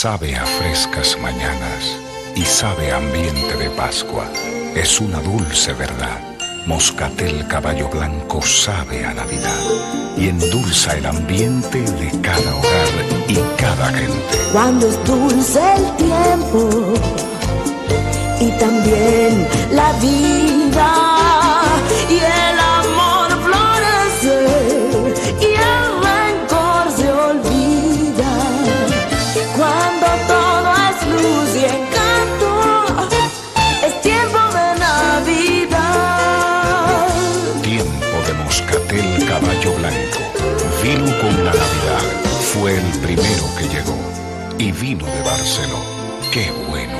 Sabe a frescas mañanas y sabe ambiente de Pascua. Es una dulce verdad. Moscatel Caballo Blanco sabe a Navidad y endulza el ambiente de cada hogar y cada gente. Cuando es dulce el tiempo y también la vida Moscatel Caballo Blanco. Vino con la Navidad. Fue el primero que llegó. Y vino de Barcelona. Qué bueno